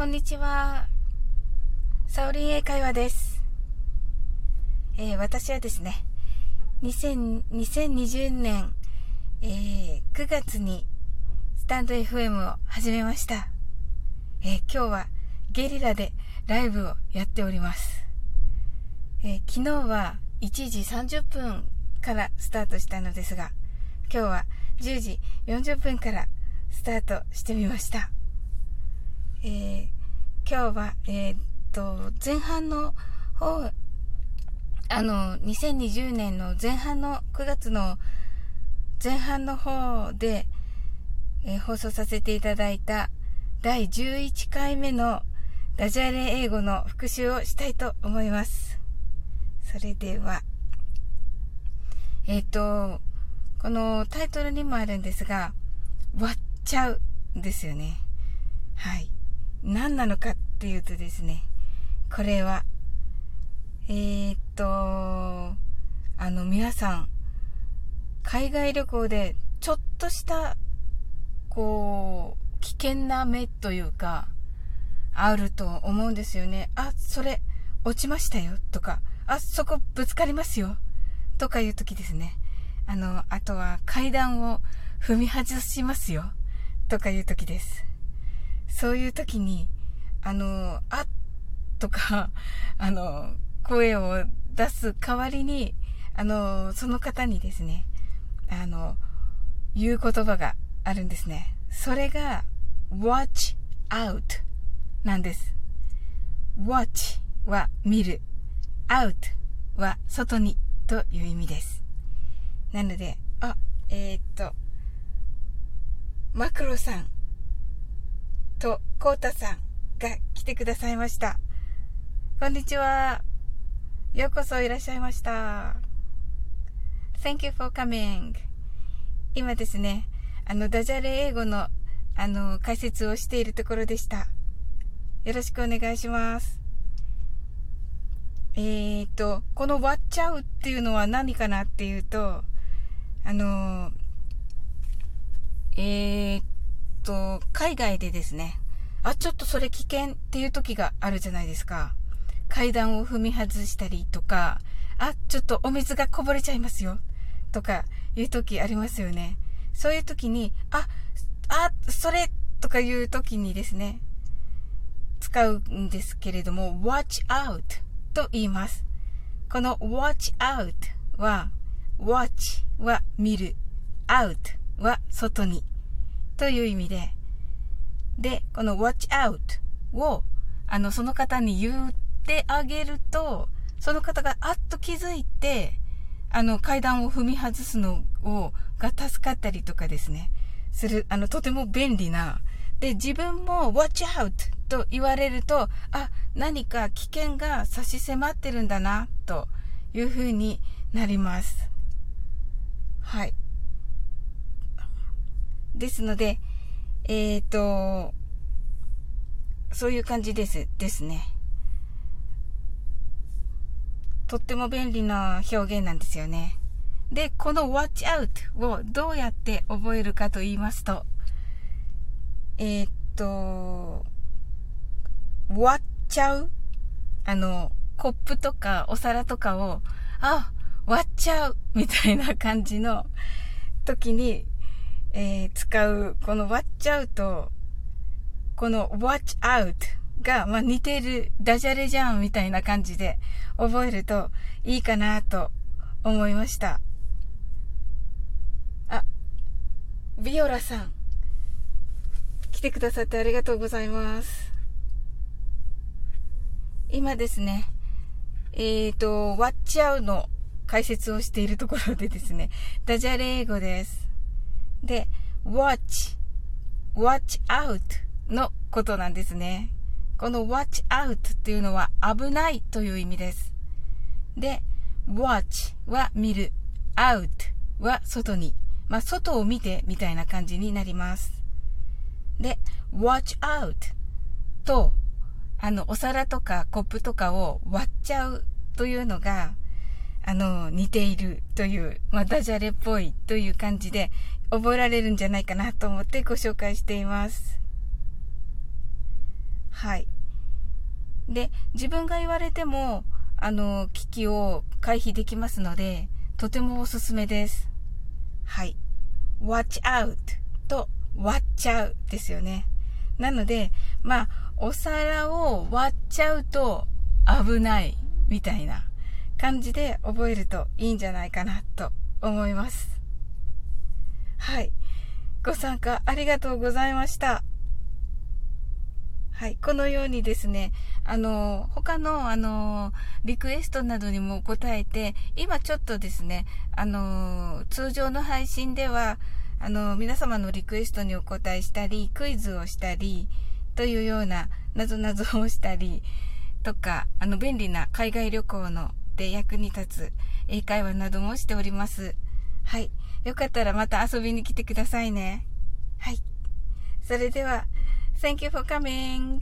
こんにちは。サオリン英会話です。えー、私はですね、2020年、えー、9月にスタンド FM を始めました。えー、今日はゲリラでライブをやっております。え昨日は1時30分からスタートしたのですが、今日は10時40分からスタートしてみました。えー、今日は、えー、っと、前半の方、あの、2020年の前半の9月の前半の方で、えー、放送させていただいた第11回目のダジャレ英語の復習をしたいと思います。それでは、えっ、と、このタイトルにもあるんですが、割っちゃうですよね。はい。何なのかっていうとですね、これは、えー、っと、あの、皆さん、海外旅行でちょっとした、こう、危険な目というか、あると思うんですよね。あ、それ、落ちましたよ、とか、あ、そこぶつかりますよ、とかいう時ですね。あの、あとは階段を踏み外しますよ、とかいう時です。そういう時に、あの、あとか、あの、声を出す代わりに、あの、その方にですね、あの、言う言葉があるんですね。それが、watch out なんです。watch は見る。out は外にという意味です。なので、あ、えー、っと、マクロさんと、コータさんが来てくださいました。こんにちは。ようこそいらっしゃいました。Thank you for coming. 今ですね、あの、ダジャレ英語の、あの、解説をしているところでした。よろしくお願いします。えーと、この割っちゃうっていうのは何かなっていうと、あの、えっーと、海外でですね、あ、ちょっとそれ危険っていう時があるじゃないですか。階段を踏み外したりとか、あ、ちょっとお水がこぼれちゃいますよ。とかいう時ありますよね。そういう時に、あ、あ、それとかいう時にですね、使うんですけれども、watch out と言います。この watch out は、watch は見る、out は外にという意味で、で、この watch out を、あの、その方に言ってあげると、その方があっと気づいて、あの、階段を踏み外すのを、が助かったりとかですね、する、あの、とても便利な、で、自分も watch out と言われると、あ、何か危険が差し迫ってるんだな、というふうになります。はい。ですので、えっ、ー、と、そういう感じです、ですね。とっても便利な表現なんですよね。で、この watch out をどうやって覚えるかと言いますと、えー、っと、割っちゃうあの、コップとかお皿とかを、あ、割っちゃうみたいな感じの時にえー、使う、この watch out この watch out が、まあ、似てるダジャレじゃんみたいな感じで覚えるといいかなと思いました。あ、ビオラさん。来てくださってありがとうございます。今ですね、えっ、ー、と、watch out の解説をしているところでですね、ダジャレ英語です。で、watch, watch out のことなんですね。この watch out っていうのは危ないという意味です。で、watch は見る、out は外に、まあ、外を見てみたいな感じになります。で、watch out と、あの、お皿とかコップとかを割っちゃうというのが、あの、似ているという、まあ、ダジャレっぽいという感じで、覚えられるんじゃないかなと思ってご紹介しています。はい。で、自分が言われても、あの、危機を回避できますので、とてもおすすめです。はい。watch out と watch out ですよね。なので、まあ、お皿を割っちゃうと危ないみたいな感じで覚えるといいんじゃないかなと思います。はい。ご参加ありがとうございました。はい。このようにですね、あの、他の、あの、リクエストなどにも答えて、今ちょっとですね、あの、通常の配信では、あの、皆様のリクエストにお答えしたり、クイズをしたり、というような、なぞなぞをしたり、とか、あの、便利な海外旅行ので役に立つ英会話などもしております。はい。よかったらまた遊びに来てくださいね。はい。それでは、Thank you for coming.